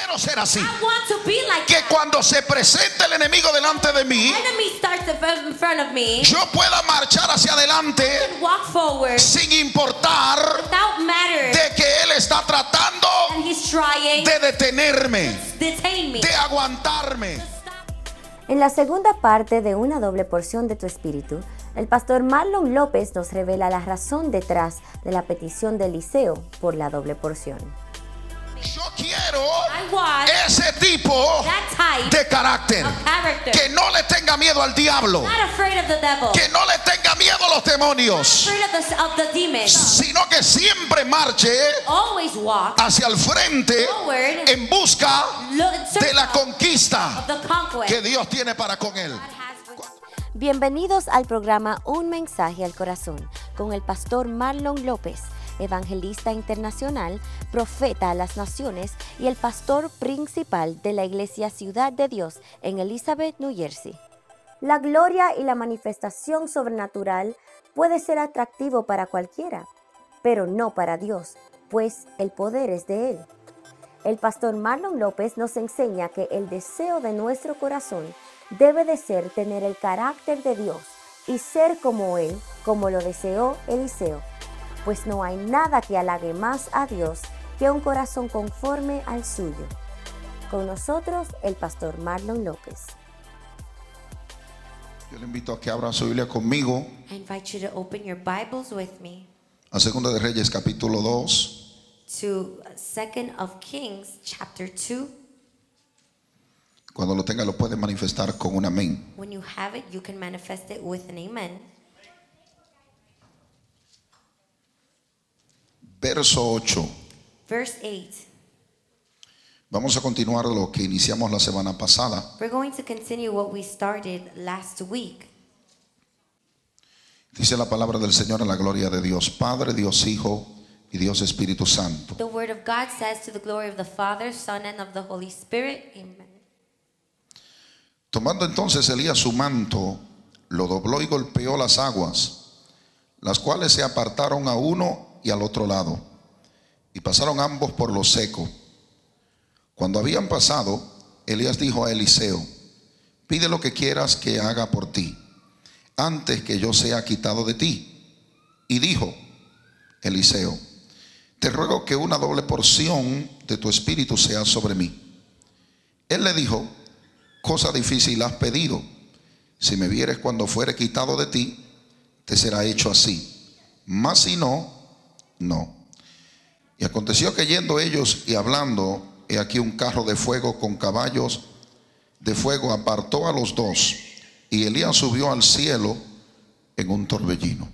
quiero ser así. I want to be like Que that. cuando se presente el enemigo delante de mí, me. yo pueda marchar hacia adelante and walk forward sin importar matter de que él está tratando de detenerme, to detain me. de aguantarme. En la segunda parte de Una doble porción de tu espíritu, el pastor Marlon López nos revela la razón detrás de la petición de Eliseo por la doble porción. Quiero ese tipo de carácter. Que no le tenga miedo al diablo. Que no le tenga miedo a los demonios. Afraid of the, of the demons. Sino que siempre marche hacia el frente forward en busca de la conquista que Dios tiene para con él. Bienvenidos al programa Un mensaje al corazón con el pastor Marlon López, evangelista internacional, profeta a las naciones y el pastor principal de la iglesia Ciudad de Dios en Elizabeth, New Jersey. La gloria y la manifestación sobrenatural puede ser atractivo para cualquiera, pero no para Dios, pues el poder es de Él. El pastor Marlon López nos enseña que el deseo de nuestro corazón debe de ser tener el carácter de Dios y ser como Él, como lo deseó Eliseo, pues no hay nada que halague más a Dios que un corazón conforme al suyo. Con nosotros el pastor Marlon López. Yo le invito a que abra su Biblia conmigo I invite you to open your Bibles with me a Segunda de Reyes capítulo 2. to Second of Kings chapter 2. Cuando lo tenga lo puede manifestar con un amén. When you have it, you can manifest it with an amen. Verso 8. Verse 8. Vamos a continuar lo que iniciamos la semana pasada. We're going to continue what we started last week. Dice la palabra del Señor a la gloria de Dios Padre, Dios Hijo y Dios Espíritu Santo. The word of God says to the glory of the Father, Son, and of the Holy Spirit. Amen. Tomando entonces Elías su manto, lo dobló y golpeó las aguas, las cuales se apartaron a uno y al otro lado, y pasaron ambos por lo seco. Cuando habían pasado, Elías dijo a Eliseo, pide lo que quieras que haga por ti, antes que yo sea quitado de ti. Y dijo Eliseo, te ruego que una doble porción de tu espíritu sea sobre mí. Él le dijo, cosa difícil has pedido. Si me vieres cuando fuere quitado de ti, te será hecho así. Mas si no, no. Y aconteció que yendo ellos y hablando, he aquí un carro de fuego con caballos de fuego apartó a los dos, y Elías subió al cielo en un torbellino.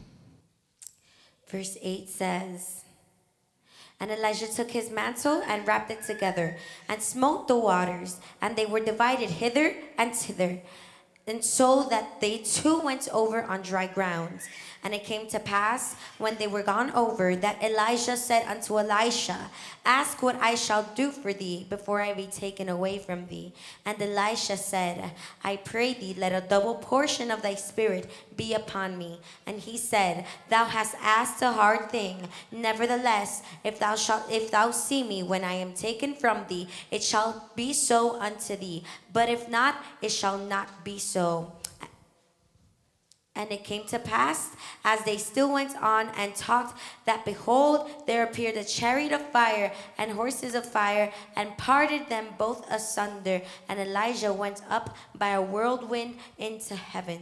Verse 8 says, And Elijah took his mantle and wrapped it together, and smote the waters, and they were divided hither and thither, and so that they two went over on dry ground. And it came to pass, when they were gone over, that Elijah said unto Elisha, Ask what I shall do for thee before I be taken away from thee. And Elisha said, I pray thee, let a double portion of thy spirit be upon me. And he said, Thou hast asked a hard thing. Nevertheless, if thou shalt if thou see me when I am taken from thee, it shall be so unto thee. But if not, it shall not be so. So, and it came to pass, as they still went on and talked, that behold, there appeared a chariot of fire and horses of fire, and parted them both asunder. And Elijah went up by a whirlwind into heaven.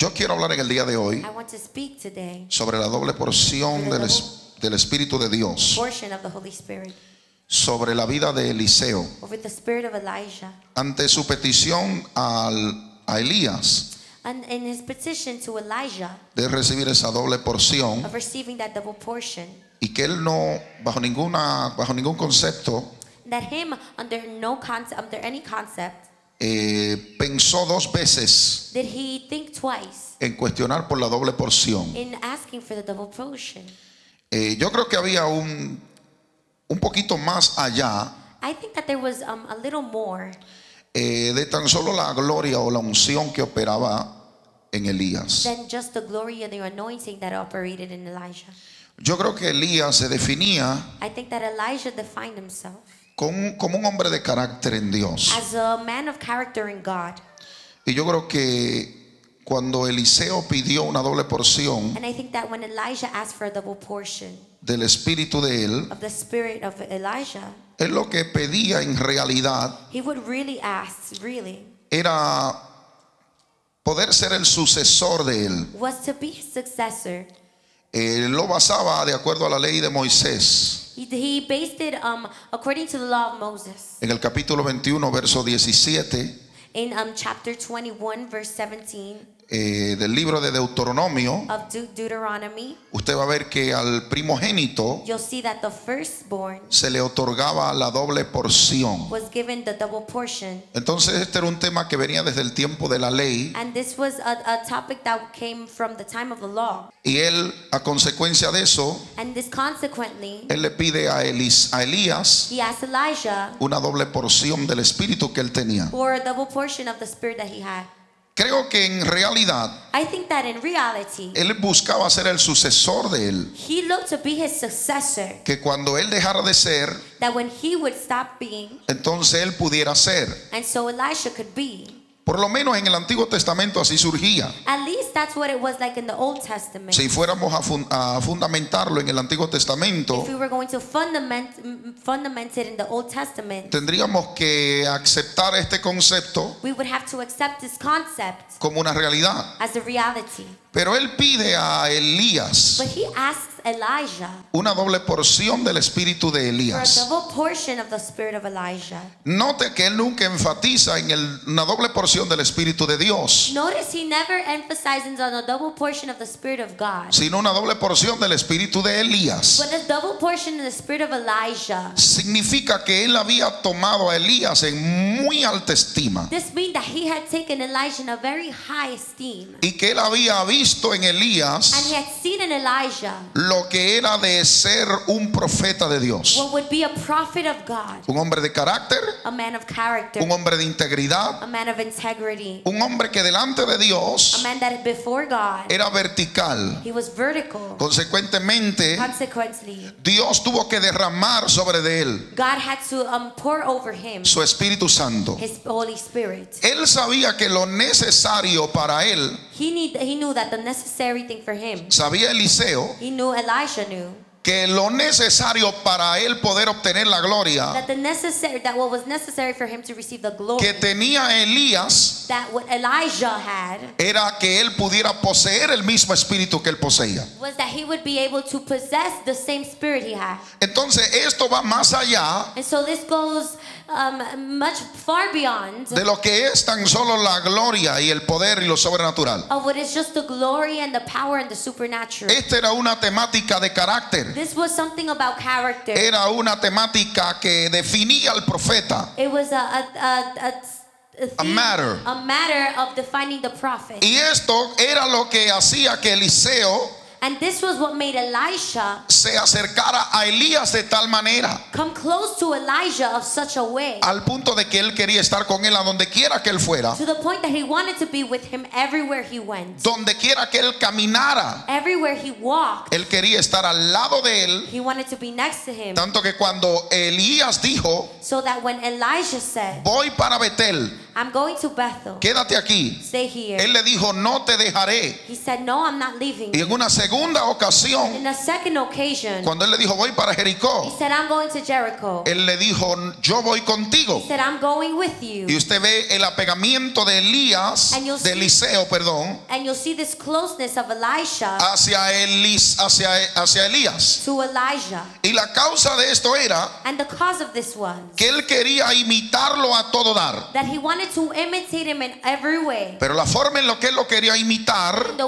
Yo quiero hablar en el día de hoy I want to speak today, sobre la doble porción del, es- del Espíritu de Dios, portion of the Holy Spirit, sobre la vida de Eliseo. over the spirit of Elijah. ante su petición al- a Elías And in his petition to Elijah de recibir esa doble porción of receiving that double portion, y que él no bajo ninguna bajo ningún concepto that him under no concept, under any concept, eh, pensó dos veces did he think twice en cuestionar por la doble porción. in asking for the double portion. Eh, yo creo que había un un poquito más allá I think that there was um, a little more eh, de tan solo la gloria o la unción que operaba en Elías. than just the glory and the anointing that operated in Elijah. Yo creo que Elías se definía I think that Elijah defined himself con- como un hombre de carácter en Dios. as a man of character in God. Y yo creo que cuando Eliseo pidió una doble porción And I think that when Elijah asked for a double portion del espíritu de él, of the spirit of Elijah, lo que pedía en realidad he would really ask, really, era poder ser el sucesor de él. was to be his successor. Él lo basaba de acuerdo a la ley de Moisés. He, he based it um, according to the law of Moses. En el capítulo 21, verso 17 In um, chapter 21, verse 17 eh, del libro de Deuteronomio, of De- Deuteronomy, usted va a ver que al primogénito you'll see that the firstborn se le otorgaba la doble porción. was given the double portion. Entonces este era un tema que venía desde el tiempo de la ley And this was a, a topic that came from the time of the law. y él a consecuencia de eso, And this consequently, él le pide a, Elis- a Elías he asked Elijah una doble porción del espíritu que él tenía. for a double portion of the spirit that he had. Creo que en realidad I think that in reality, él buscaba ser el sucesor de él, he looked to be his successor, que cuando él dejara de ser, that when he would stop being, entonces él pudiera ser. and so Elisha could be. Por lo menos en el Antiguo Testamento así surgía. At least that's what it was like in the Old Testament. Si fuéramos a, fun- a fundamentarlo en el Antiguo Testamento, If we were going to fundament, fundament it in the Old Testament, tendríamos que aceptar este concepto we would have to accept this concept como una realidad. as a reality. Pero él pide a Elías But he asks Elijah una doble porción del espíritu de Elías. double portion of the spirit of Elijah. Note que él nunca enfatiza en el- una doble porción del espíritu de Dios, Notice he never emphasizes on a double portion of the spirit of God, sino una doble porción del espíritu de Elías. but a double portion in the spirit of Elijah. Significa que él había tomado a Elías en muy alta estima This means that he had taken Elijah in a very high esteem. y que él había visto en And Elías he had seen in Elijah lo que era de ser un profeta de Dios, what would be a prophet of God, un hombre de carácter, a man of character, un hombre de integridad, a man of integrity, un hombre que delante de a Dios man that before God, era vertical. he was vertical. Consecuentemente, Consequently, Dios tuvo que derramar sobre de él God had to um, pour over him su Espíritu Santo. his Holy Spirit. Él sabía que lo necesario para él, He, need, he knew that the necessary thing for him, sabía Eliseo, he knew Elisha knew, que lo necesario para él poder obtener la gloria that the necessary that what was necessary for him to receive the glory que tenía Elías that what Elijah had era que él pudiera poseer el mismo espíritu que él poseía. was that he would be able to possess the same spirit he had. Entonces esto va más allá And so this goes um, much far beyond de lo que es tan solo la gloria y el poder y lo sobrenatural. of what is just the glory and the power and the supernatural. Esta era una temática de carácter. This was something about character. Era una temática que definía al profeta. It was a, a, a, a, a, matter. a matter of defining the prophet. Y esto era lo que hacía que Eliseo And this was what made Elisha se acercara a Elías de tal manera, come close to Elijah of such a way al punto de que él quería estar con él a donde quiera que él fuera, to the point that he wanted to be with him everywhere he went. donde quiera que él caminara, Everywhere he walked, él quería estar al lado de él, he wanted to be next to him. tanto que cuando Elías dijo, So that when Elijah said, voy para Betel, I'm going to Bethel, quédate aquí, stay here. él le dijo, no te dejaré. He said, No, I'm not leaving. Y en una segunda ocasión, In a second occasion, cuando él le dijo, voy para he Jericó, said, I'm going to Jericho. él le dijo, yo voy contigo. He said, I'm going with you. Y usted ve el apegamiento de Elías, And you'll de see- Eliseo, perdón, And you'll see this closeness of Elisha hacia, Elis, hacia, hacia Elías. Y la causa de esto era And the cause of this was que él quería imitarlo a todo dar. that he wanted to imitate him in every way. Pero la forma en la que él lo quería imitar The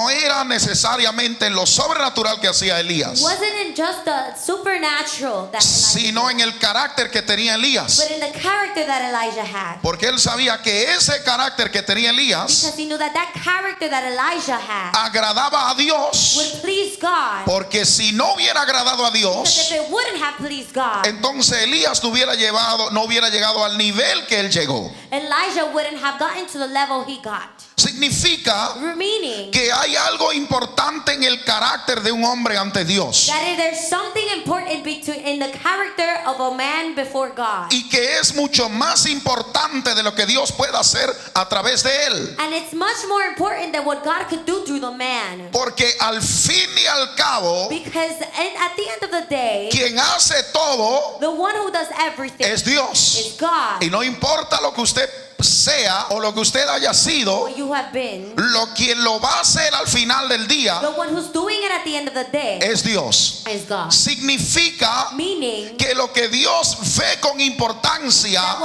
no era necesariamente en lo sobrenatural que hacía Elías, wasn't in just the supernatural that Elijah, sino en el carácter que tenía Elías. but in the character that Elijah had. Porque él sabía que ese carácter que tenía Elías that that had agradaba a Dios. would please God. Porque si no hubiera agradado a Dios, it wouldn't have pleased God, entonces Elías no hubiera llevado, no hubiera llegado al nivel que él llegó. Elijah wouldn't have gotten to the level he got. Significa Meaning que hay algo importante en el carácter de un hombre ante Dios. that if there's something important between in the character of a man before God. y que es mucho más importante de lo que Dios pueda hacer a través de él. And it's much more important than what God could do through the man. Porque al fin y al cabo, Because and at the end of the day, quien hace todo the one who does everything es Dios. is God. Y no importa lo que usted sea o lo que usted haya sido, been, lo quien lo va a hacer al final del día day es Dios. Significa Meaning que lo que Dios ve con importancia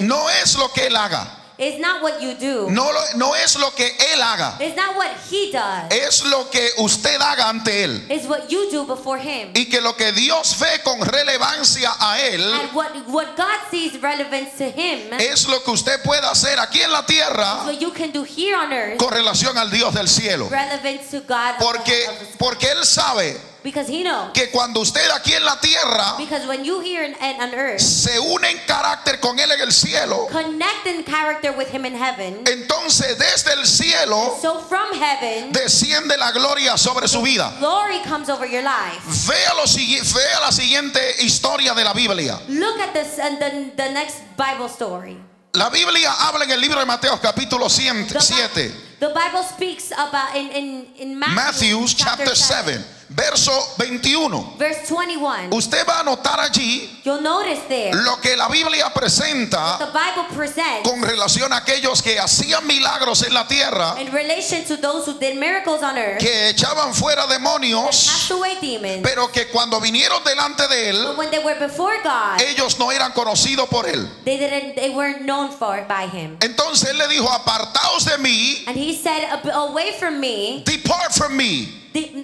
no es lo que él haga, is not what you do. no, lo- no es lo que él haga, It's not what he does. es lo que usted haga ante él. It's what you do before him. Y que lo que Dios ve con relevancia a él And what, what God sees relevance to him es lo que usted puede hacer aquí en la tierra what you can do here on earth con relación al Dios del cielo. relevant to God of Porque, of sky. porque él sabe because he knows que cuando usted aquí en la tierra because when you here in, and on earth se une en carácter con él en el cielo, connect in character with him in heaven entonces desde el cielo so from heaven desciende la gloria sobre su vida. glory comes over your life. Vea, lo, vea la siguiente historia de la Biblia. look at this and the, the next Bible story. La Biblia habla en el libro de Mateo capítulo the, Bi- 7, the Bible speaks about in, in, in Matthew, Matthew chapter 7, verso 21. verse 21 Usted va a notar allí you'll notice there lo que la Biblia the presenta Bible presents con relación a aquellos que hacían milagros en la tierra, in relation to those who did miracles on earth que echaban fuera demonios, cast away demons pero que cuando vinieron delante de él, but when they were before God ellos no eran conocidos por él. they didn't they weren't known for by him Entonces él le dijo, apartaos de mí, and he said "Ab- away from me depart from me.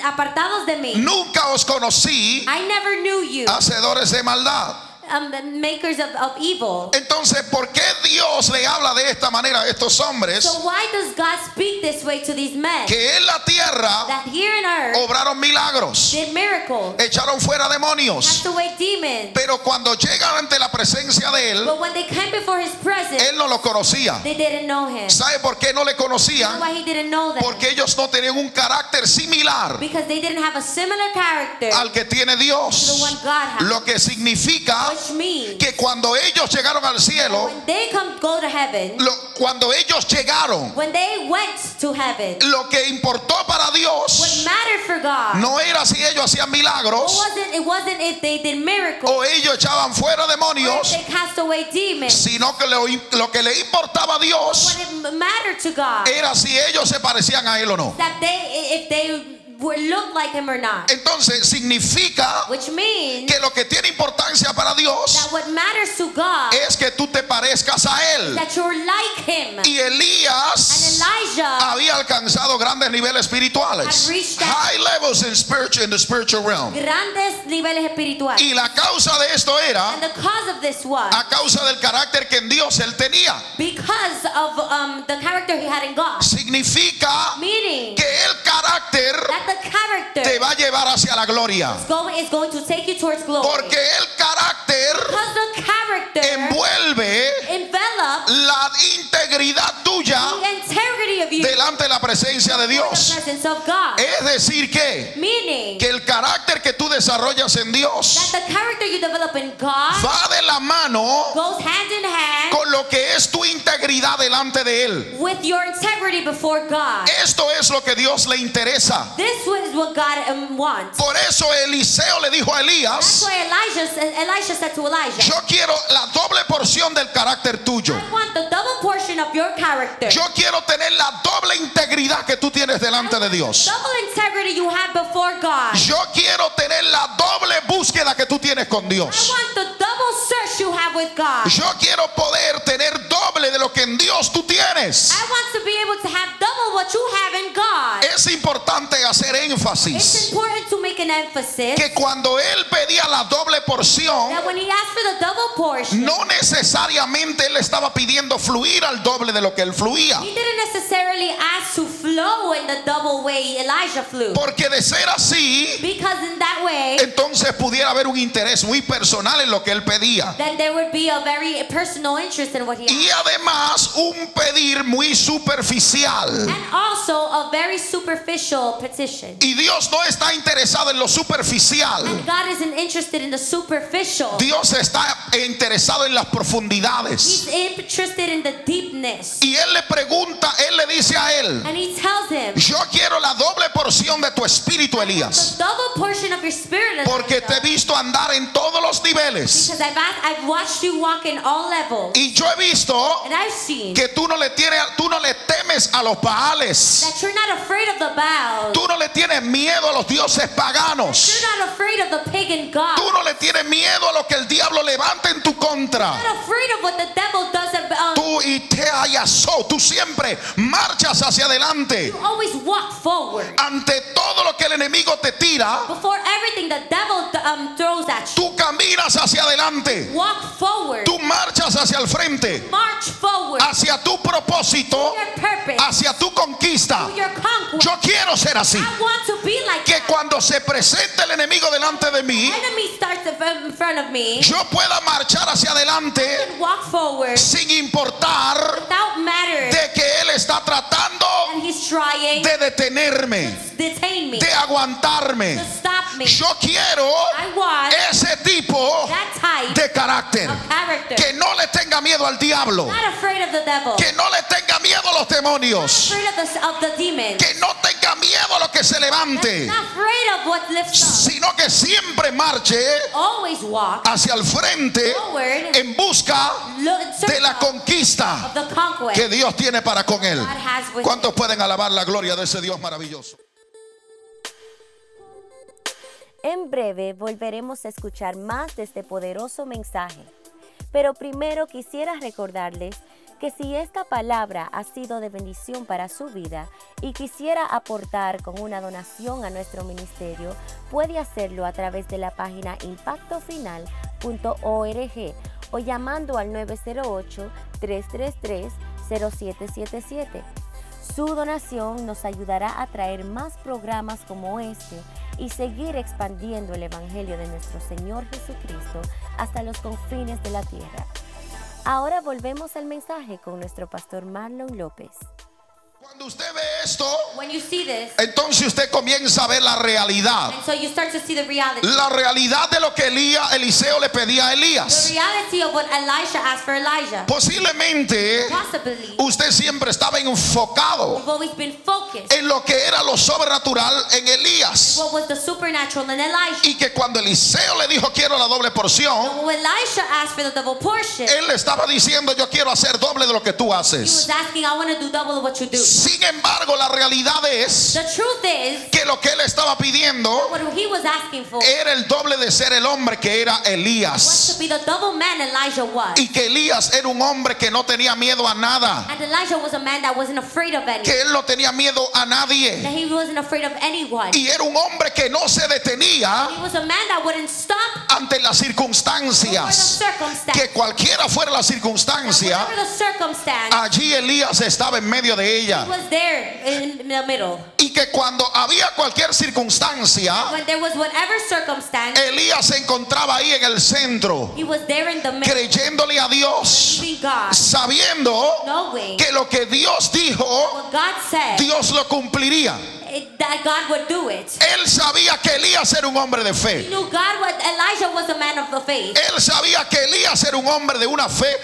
Apartados de mí Nunca os conocí, I never knew you hacedores de maldad. Um, the makers of, of evil Entonces, ¿por qué Dios le habla de esta manera a estos hombres so why does God speak this way to these men que en la tierra that here on earth obraron milagros, did miracles echaron fuera demonios? cast away demons Pero cuando llegan ante la presencia de él, but when they came before his presence él no lo conocía. they didn't know him ¿Sabe por qué no le You know conocían? why he didn't know them Porque ellos no tenían un carácter similar because they didn't have a similar character al que tiene to the Dios. one God has Lo que significa que cuando ellos llegaron al cielo, when they come go to heaven lo- cuando ellos llegaron, when they went to heaven lo que importó para Dios no era si ellos hacían milagros wasn't it wasn't if they did miracles o ellos echaban fuera demonios, they cast away demons sino que lo, que le importaba a Dios era si ellos se parecían a él o no. Were looked like him or not Entonces significa which means que lo que tiene importancia para Dios that what matters to God es que tú te parezcas a él. that you're like him Y and Elías Elijah había alcanzado grandes niveles espirituales, high levels in spiritual in the spiritual realm. grandes niveles espirituales Y la causa de esto era and the cause of this was a causa del carácter que en Dios él tenía. because of um, the character he had in God Significa meaning que el carácter that the character te va a llevar hacia la gloria. Porque el carácter envuelve la integridad tuya delante de la presencia de Dios. Es decir que, que el carácter que tú desarrollas en Dios va de la mano goes hand in hand con lo que es tu integridad delante de Él. with your integrity before God Esto es lo que Dios le interesa. This is what God um, wants Por eso Eliseo le dijo a that's Elías, why Elijah said- Elisha said to Elijah yo quiero la doble porción del carácter tuyo. I want the double portion of your character Yo quiero tener la doble integridad que tú tienes delante de Dios. double integrity you have before God Yo quiero tener la doble búsqueda que tú tienes con I Dios. want the double search you have with God Yo quiero poder tener doble de lo que en Dios tú tienes. I want to be able to have double what you have in God Es importante hacer It's énfasis important to make an emphasis que cuando él pedía la doble porción, that when he asked for the double portion, no necesariamente él estaba pidiendo fluir al doble de lo que él fluía. he didn't necessarily ask to flow in the double way Elijah flew. Porque de ser así, Because in that way, entonces pudiera haber un interés muy personal en lo que él pedía. then there would be a very personal interest in what he Y asked. Además un pedir muy superficial. And also a very superficial petition. Y Dios no está interesado en lo superficial. And God isn't interested in the superficial. Dios está interesado en las profundidades. He's interested in the deepness. Y él le pregunta, él le dice a él, And he tells him, yo quiero la doble porción de tu espíritu, Elías. the double portion of your spirit, Porque te he visto andar en todos los niveles. because I've, I've watched you walk in all levels. Y yo he visto que tú no le tienes, tú no le temes a los Baales. that you're not afraid of the Baals. Tú no le tienes miedo a los dioses paganos. You're not afraid of the pagan gods. Tú no le tienes miedo a lo que el diablo levanta en tu contra. Um, Tú y te hayasó, tú siempre marchas hacia adelante. you always walk forward. Ante todo lo que el enemigo te tira, Before everything the devil um, throws at you, tú caminas hacia adelante. walk forward. Tú marchas hacia el frente, March forward. hacia tu propósito, your purpose. hacia tu conquista. your conquest. Yo quiero ser así. I want to be like Que that. cuando se presente el enemigo delante de mí, enemy starts in front of me. yo pueda marchar hacia adelante and walk forward sin importar de que él está tratando de detenerme, de aguantarme. to stop me. Yo quiero ese tipo de carácter. Que no le tenga miedo al diablo. Que no le tenga miedo a los demonios. Que no tenga miedo que se levante. Sino que siempre marche Always walk hacia el frente forward en busca look, in search de la of conquista the conquest que Dios tiene para con él. ¿Cuántos pueden alabar la gloria de ese Dios maravilloso? En breve volveremos a escuchar más de este poderoso mensaje. Pero primero quisiera recordarles que si esta palabra ha sido de bendición para su vida y quisiera aportar con una donación a nuestro ministerio, puede hacerlo a través de la página impactofinal.org o llamando al 908-333-0777. Su donación nos ayudará a traer más programas como este y seguir expandiendo el Evangelio de nuestro Señor Jesucristo hasta los confines de la tierra. Ahora volvemos al mensaje con nuestro pastor Marlon López. Cuando usted ve esto, When you see this, entonces usted comienza a ver la realidad. so you start to see the reality. La realidad de lo que Elías, Eliseo le pedía a The Elías. reality of what Elisha asked for Elijah. Posiblemente Possibly. usted siempre estaba enfocado en lo que era lo sobrenatural en Elías. What was the supernatural in Elisha? Y que cuando Eliseo le dijo quiero la doble porción, When Elisha asked for the double portion, él le estaba diciendo yo quiero hacer doble de lo que tú he was haces. asking, Sin embargo, la realidad es is, que lo que él estaba pidiendo for era el doble de ser el hombre que era Elías. Y que Elías era un hombre que no tenía miedo a nada. Que él no tenía miedo a nadie. Y era un hombre que no se detenía ante las circunstancias. Que cualquiera fuera la circunstancia, allí Elías estaba en medio de he was there in the middle. Y que cuando había cualquier circunstancia, When there was whatever circumstance, Elías se encontraba ahí en el centro, he was there in the middle. creyéndole a Dios, God, sabiendo knowing que lo que Dios dijo, said, Dios lo cumpliría. It- that God would do it. Él sabía que Elías era un hombre de He fe. knew God was Elijah was a man of the faith. Él sabía que Elías era un hombre de una fe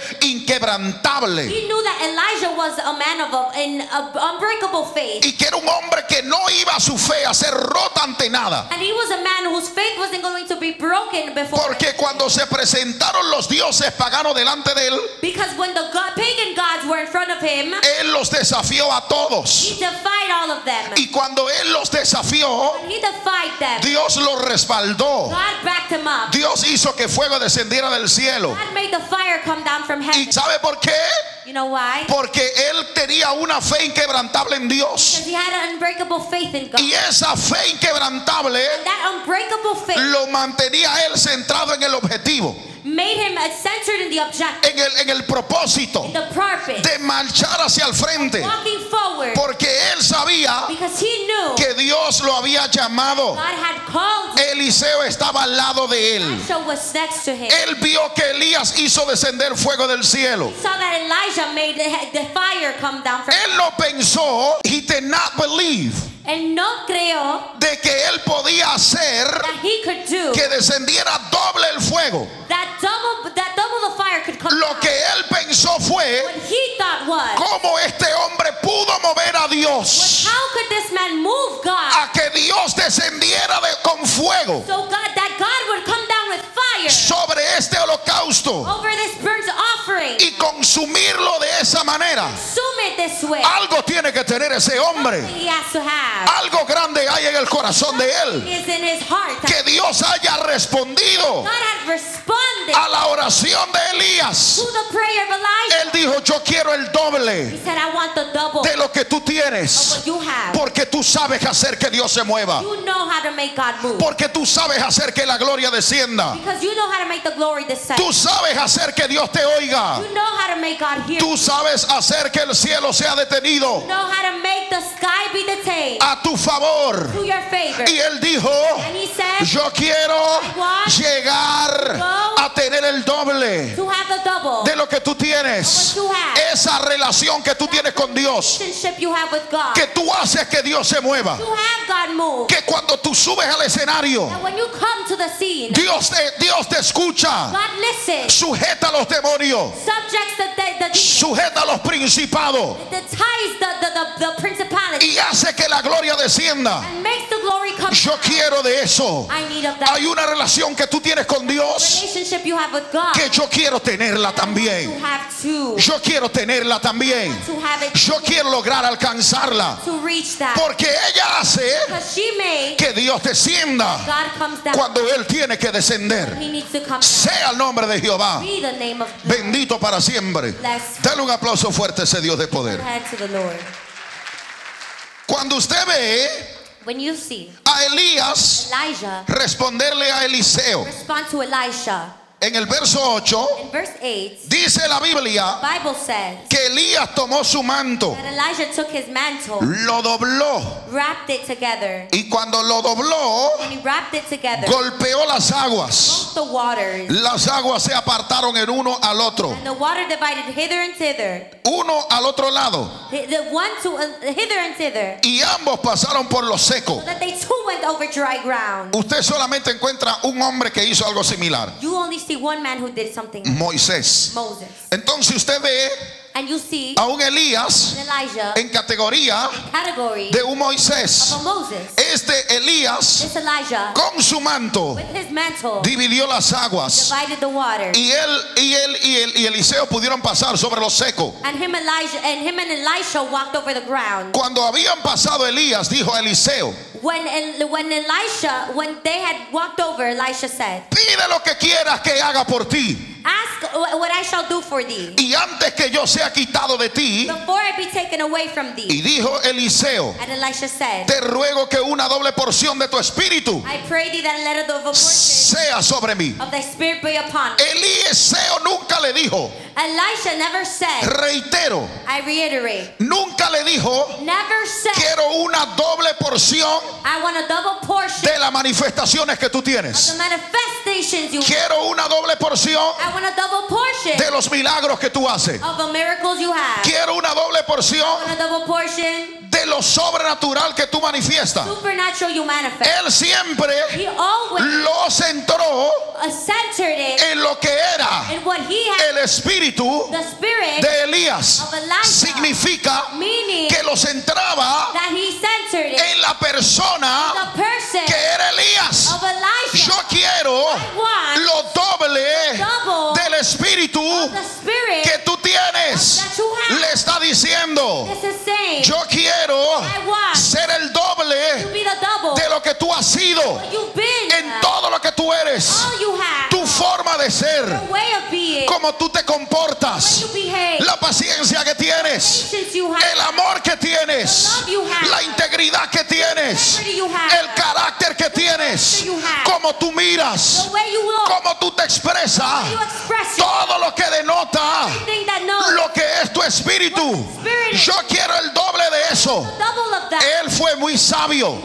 inquebrantable. He knew that Elijah was a man of a, an unbreakable faith. Y que era un hombre que no iba a su fe a ser rota ante nada. And he was a man whose faith wasn't going to be broken before. Porque cuando se presentaron los dioses paganos delante de él, Because when the God, pagan gods were in front of him, él los desafió a todos. he defied all of them. Y cuando él los desafió, them, Dios los respaldó. Dios hizo que fuego descendiera del cielo. ¿Y sabe por qué? You know why? Porque él tenía una fe inquebrantable en Dios. Y esa fe inquebrantable lo mantenía él centrado en el objetivo, made him centered in the objective, en el, en el propósito the de marchar hacia el frente. Forward. Porque él sabía Because he knew que Dios lo había llamado. God had called him. Eliseo estaba al lado de él. Él vio que Elías hizo descender fuego del cielo. Él no pensó, he did not believe, And no creo de que él podía hacer que descendiera doble el fuego. that double that Lo que él pensó fue cómo este hombre pudo mover a Dios how could this man move God a que Dios descendiera de- con fuego. So God that God would come sobre este holocausto y consumirlo de esa manera. Algo tiene que tener ese hombre. Algo grande hay en el corazón de él. Que Dios haya respondido a la oración de Elías. Él dijo, yo quiero el doble de lo que tú tienes. Porque tú sabes hacer que Dios se mueva. Porque tú sabes hacer que la gloria descienda. You know how to make the glory descend. Tú sabes hacer que Dios te oiga. You know how to make God hear. Tú sabes hacer que el cielo sea detenido You know how to make the sky be detained a tu favor. to your favor. Y él dijo, And he said, yo quiero llegar a tener el doble to have the double de lo que tú tienes. Esa relación que tú tienes con Dios. relationship you have with God. Que tú haces que Dios se mueva. To have God move. Que cuando tú subes al escenario, And when you come to the scene, Dios te, Dios te escucha. Sujeta a los demonios. Sujeta a los principados. Y hace que la gloria descienda. Yo quiero de eso. Hay una relación que tú tienes con Dios relationship you have with God. que yo quiero tenerla también. Yo quiero tenerla también. Yo quiero lograr alcanzarla. to reach that. Porque ella hace que Dios descienda cuando Él tiene que descender. Sea el nombre de Jehová. Be the name of Bendito para siempre. Dale un aplauso fuerte a ese Dios de poder. Cuando usted ve When you see a Elías Elijah responderle a Eliseo. respond to Elisha en el verso 8, in verse 8, dice la Biblia Bible says que Elías tomó su manto, that Elijah took his mantle, lo dobló wrapped it together, y cuando lo dobló, and he wrapped it together. golpeó las aguas. The waters. Las aguas se apartaron el uno al otro, And the water divided hither and thither. uno al otro lado, The the one to uh, hither and thither. y ambos pasaron por lo seco. So that they too went over dry ground. Usted solamente encuentra un hombre que hizo algo similar, You only see one man who did something. Moisés. Moses. Entonces usted ve And you see a un Elías Elijah en categoría category de un Moisés. Este Elías Elijah con su manto with his mantle dividió las aguas divided the water. y él y él y, el, y Eliseo pudieron pasar sobre lo seco. And him Elijah and him and Elisha walked over the ground. Cuando habían pasado Elías, dijo Eliseo, When when Elisha when they had walked over, Elisha said, pide lo que quieras que haga por ti. Ask wh- what I shall do for thee. Y antes que yo sea quitado de ti, Before I be taken away from thee. y dijo Eliseo, And Elisha said, te ruego que una doble porción de tu espíritu I pray thee that a double portion sea sobre mí. of thy spirit be upon me. Eliseo nunca le dijo, Elisha never said, reitero, I reiterate, nunca le dijo, never said, quiero una doble porción I want a double portion de las manifestaciones que tú of the tienes. Manifestations you Quiero una doble porción I want a double portion de los milagros que tú haces. of the miracles you have. Quiero una doble porción I want a double portion, de lo sobrenatural que tú manifiestas. supernatural you manifest. Él siempre He always lo centró uh, centered it en lo que era in what he had, el espíritu the spirit, de Elías. of Elijah. Significa meaning que lo centraba that he centered it, en la persona the person que era Elías. Espíritu que tú tienes. Le está diciendo, yo quiero ser el doble de lo que tú has sido en todo lo que tú eres. Tu forma de ser, cómo tú te comportas, la paciencia que tienes, el amor que tienes, la integridad que tienes, el carácter que tienes, cómo tú miras, cómo tú te expresas, todo lo que denota lo que es tu espíritu. Yo quiero el doble de eso. Él fue muy sabio.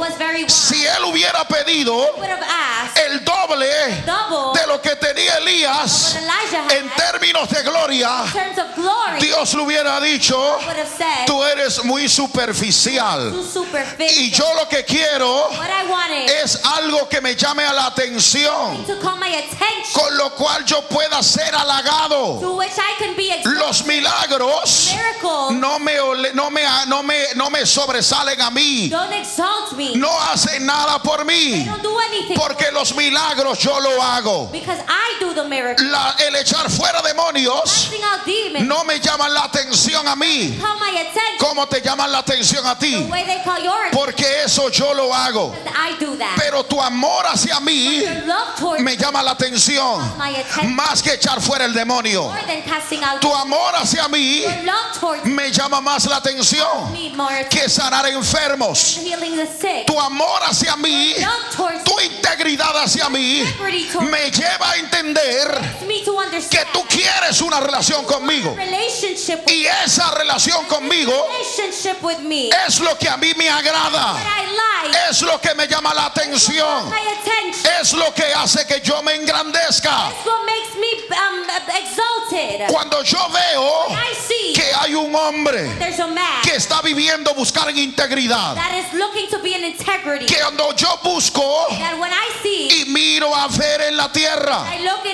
Si él hubiera pedido el doble de lo que tenía Elías en términos de gloria, Dios le hubiera dicho, tú eres muy superficial. Y yo lo que quiero es algo que me llame a la atención, con lo cual yo pueda ser halagado. Los milagros no me, no me, no me, no me sobresalen a mí. No hacen nada por mí. Porque los milagros yo lo hago. La- el echar fuera demonios no me llaman la atención a mí. ¿Cómo te llaman la atención a ti? Porque eso yo lo hago. Pero tu amor hacia mí me llama la atención. Más que echar fuera el demonio. Tu amor hacia mí me llama más la atención que sanar enfermos. Tu amor hacia mí, tu integridad hacia mí me lleva a entender to que tú quieres una relación conmigo. Y esa relación conmigo es lo que a mí me agrada. Es lo que me llama la atención. Es lo que hace que yo me engrandezca. Um. Cuando yo veo que hay un hombre que está viviendo buscar en integridad. Que cuando yo busco y miro a ver en la tierra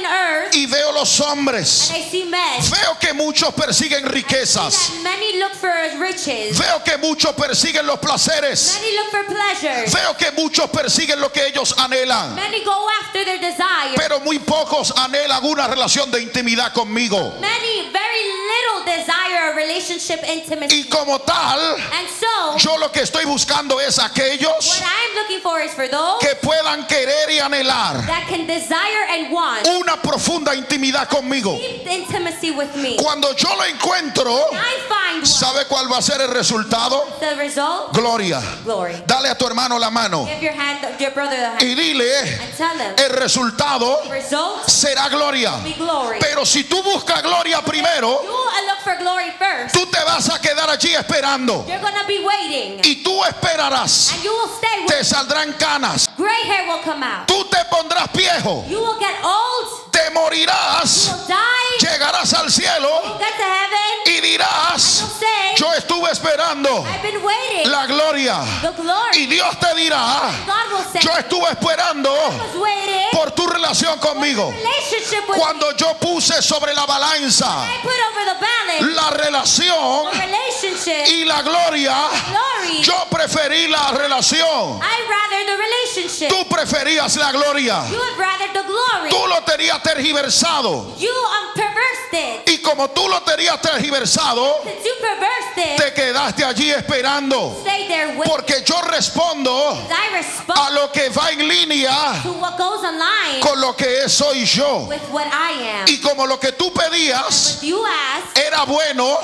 earth y veo los hombres, men. veo que muchos persiguen riquezas. That many look for riches. Veo que muchos persiguen los placeres. Many look for pleasures. Veo que muchos persiguen lo que ellos anhelan. Many go after their desires. Pero muy pocos anhelan una relación de intimidad conmigo. Many very little desire a relationship intimacy. Y como tal, And so, yo lo que estoy buscando es aquellos what I'm looking for is for those que puedan querer y anhelar that can desire and want una profunda intimidad conmigo. deep intimacy with me. Cuando yo lo encuentro, I find what ¿sabe cuál va a ser el resultado? the result? Gloria. Glory. Dale a tu hermano la mano Give your hand, your brother the hand, y dile, and tell them el resultado result será gloria. be glory. Pero si tú buscas gloria primero, You look for glory first. tú te vas a quedar allí esperando. You're gonna be waiting, Y tú esperarás. and you will stay. Te saldrán canas. gray hair will come out. Tú te pondrás viejo. You will get old. Te morirás. You'll die. Llegarás al cielo You'll get to heaven. Yo estuve esperando waiting. la gloria. Y Dios te dirá, yo estuve esperando waiting. por tu relación conmigo. Cuando yo puse sobre la balanza balance. la relación y la gloria, Glory. yo preferí la relación. I rather the relationship. Tú preferías la gloria. You would rather the glory. Tú lo tenías tergiversado. You um. Y como tú lo tenías tergiversado, Te quedaste allí esperando. stay there with Porque yo respondo a lo que va en línea con lo que soy yo. Y como lo que tú pedías era bueno,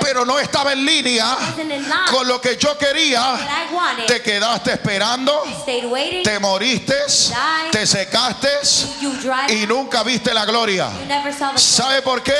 pero no estaba en línea con lo que yo quería, te quedaste esperando, te moriste, te secaste y nunca viste la gloria. ¿Sabe por qué?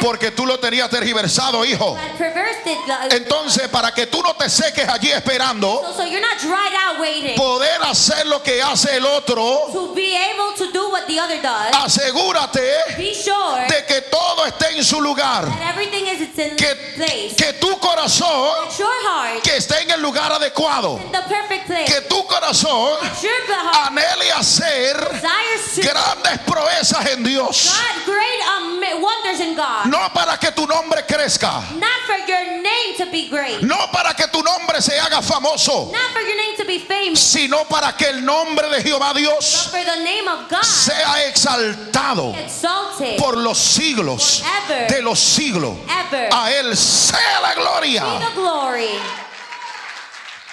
Porque tú lo tenías tergiversado, hijo. Uh, Entonces, para que tú no te seques allí esperando, So, so you're not dried out waiting poder hacer lo que hace el otro, to be able to do what the other does. asegúrate Be sure de que todo esté en su lugar. that everything is in Que, place. que tu corazón That your heart que esté en el lugar adecuado. in the perfect place. Que tu corazón That your heart anhele hacer to grandes proezas en Dios. God great um, wonders in God. No para que tu nombre crezca. Not for your name to be great. No para que tu nombre se haga famoso. Not for your name to be famous. Sino para que el nombre de Jehová Dios for the name of God sea exaltado exalted por los siglos de los siglos. ever. A Él sea la Be gloria. the glory.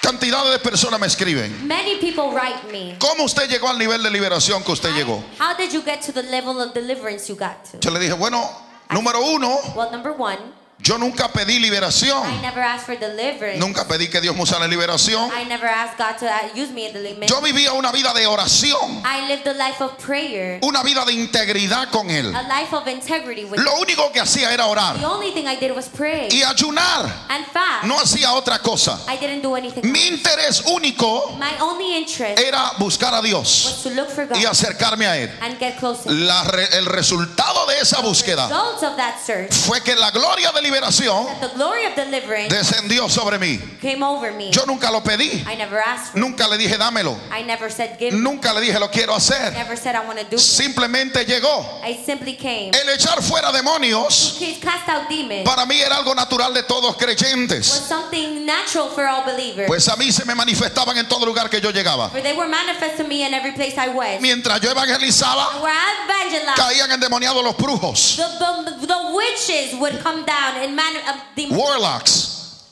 cantidad de personas me escriben. Many people write me. ¿Cómo usted llegó al nivel de liberación que usted llegó? How did you get to the level of deliverance you got to? Yo le dije, bueno, número uno, Well, number one, yo nunca pedí I liberación. never asked for deliverance. Nunca pedí que Dios me usara en liberación. I never asked God to uh, use me in deliverance. Yo vivía una vida de oración, I lived a life of prayer, una vida de integridad con Él. a life of integrity with Lo único que hacía era orar The only thing I did was pray y ayunar. and fast. No hacía otra cosa. I didn't do anything. Mi interés único My only interest era buscar a Dios was to look for God y acercarme a Él. and get closer. La re- el resultado de esa búsqueda Results of that search, fue que la gloria de liberación descendió sobre mí. came over me. Yo nunca lo pedí, I never asked for it. nunca le dije dámelo, I never said give. nunca le dije lo quiero hacer. Never said I want to do it. Simplemente llegó. I simply came. El echar fuera demonios para mí era algo natural de todos was creyentes. something natural for all believers. Pues a mí se me manifestaban en todo lugar que yo llegaba. For they were manifest to me in every place I went. Mientras yo evangelizaba, caían endemoniados los brujos, and the warlocks,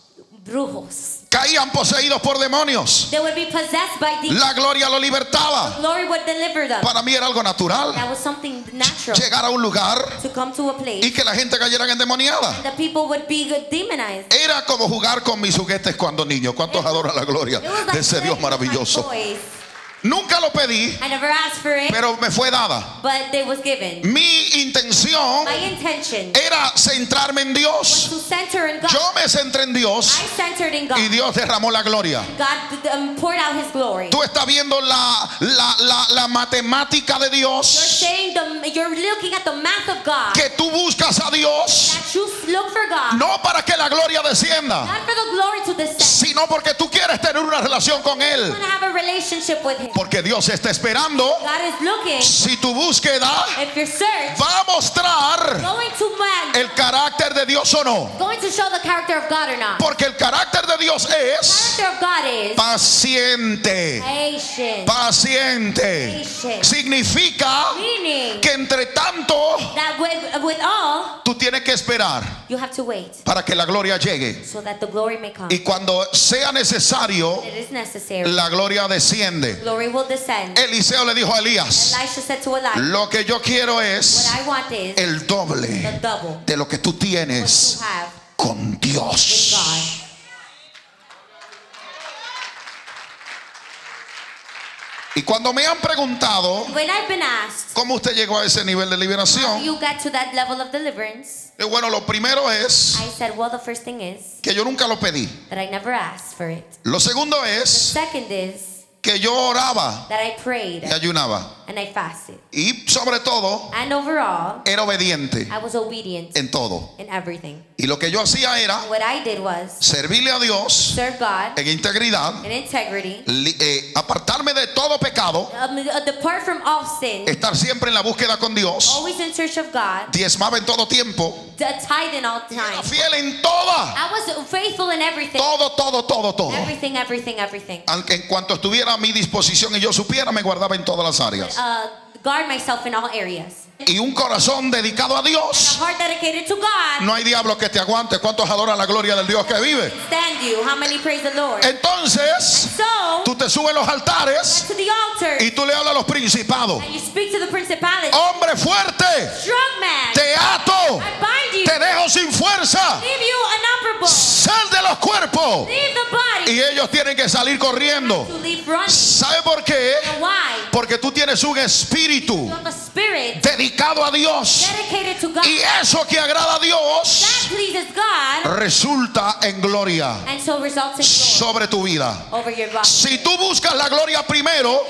brujos. caían poseídos por demonios. They would be possessed by demons. La gloria lo libertaba. Glory would deliver them. Para mí era algo natural That was something natural llegar a un lugar to come to a y place. que la gente cayera endemoniada. The people would be demonized. Era como jugar con mis juguetes cuando niño. ¿Cuántos adoran la gloria de ese Dios maravilloso? Nunca lo pedí, I never asked for it, pero me fue dada. but it was given. Mi intención My intention era centrarme en Dios. to center in God. Yo me centré en Dios I centered in God. y Dios derramó la gloria. God um, poured out His glory. Tú estás viendo la, la, la, la matemática de You're Dios. saying the, you're looking at the math of God. Que tú buscas a Dios That you look for God, no para que la gloria descienda, not for the glory to descend. sino porque tú quieres tener una relación con You Él. want to have a relationship with Him. Porque Dios está esperando looking. si tu búsqueda search va a mostrar man, el carácter de Dios o no. going to show the character of God or not. Porque el carácter de Dios es paciente. patient. Paciente. Patient. Significa Meaning que entre tanto that with, with all, tú tienes que esperar you have to wait para que la gloria llegue. so that the glory may come. Y cuando sea necesario, la gloria desciende. Glory will descend. Eliseo le dijo a Elías, Elisha said to Elijah, lo que yo quiero What es I want is el the doble double de lo que tú what tienes you have con with Dios. God. Y cuando me han preguntado When I've been asked, cómo usted llegó a ese nivel de how liberación, you got to that level of deliverance, eh, bueno, lo primero es I said, well, the first thing is que yo nunca lo pedí. that I never asked for it. Lo segundo The es second is que yo oraba that I prayed y ayunaba. and I fasted. Y sobre todo, And overall, era obediente I was obedient en todo. in everything. Y lo que yo hacía era What I did was servirle a Dios serve God en integridad, li- eh, apartarme de todo pecado, um, uh, depart from all sin, estar siempre en la búsqueda con Dios, always in search of God, diezmaba en todo tiempo, era time. fiel en toda, I was faithful in everything, todo, todo, todo, todo. everything, everything, everything. Aunque en cuanto estuviera a mi disposición y yo supiera, me guardaba en todas las áreas. Uh, guard myself in all areas. Y un corazón dedicado a Dios, heart dedicated to God. no hay diablo que te aguante. ¿Cuántos adoran la gloria del Dios que vive? Entonces, tú te subes a los altares y tú le hablas a los principados. Hombre fuerte, te ato, te dejo sin fuerza. Sal de los cuerpos. Y ellos tienen que salir corriendo. ¿Sabe por qué? Porque tú tienes un espíritu spirit dedicado a Dios. Y eso que agrada a Dios resulta en gloria sobre tu vida. Si tú buscas la gloria primero,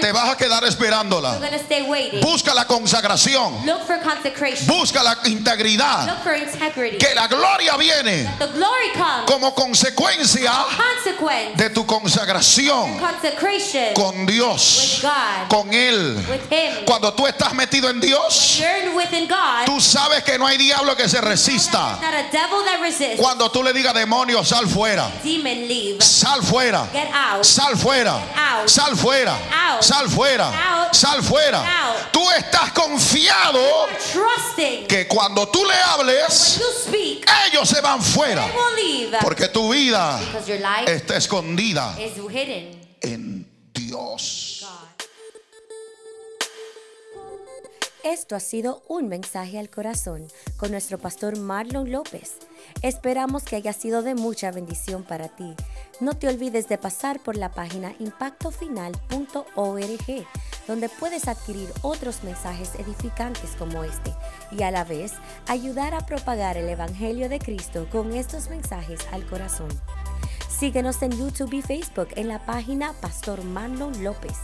te vas a quedar esperándola. Busca la consagración. Busca la integridad. Look for integrity. Que la gloria viene como consecuencia de tu consagración con Dios, con Él. Cuando tú estás metido en Dios, God. tú sabes que no hay diablo que se resista. Cuando tú le digas demonio, sal fuera, sal fuera, sal fuera, sal fuera, sal fuera, sal fuera. Tú estás confiado que cuando tú le hables, speak, ellos se van fuera. Porque tu vida está escondida en Dios. Esto ha sido un mensaje al corazón con nuestro pastor Marlon López. Esperamos que haya sido de mucha bendición para ti. No te olvides de pasar por la página impactofinal.org, donde puedes adquirir otros mensajes edificantes como este y a la vez ayudar a propagar el Evangelio de Cristo con estos mensajes al corazón. Síguenos en YouTube y Facebook en la página Pastor Marlon López.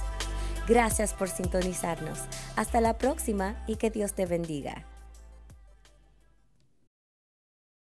Gracias por sintonizarnos. Hasta la próxima y que Dios te bendiga.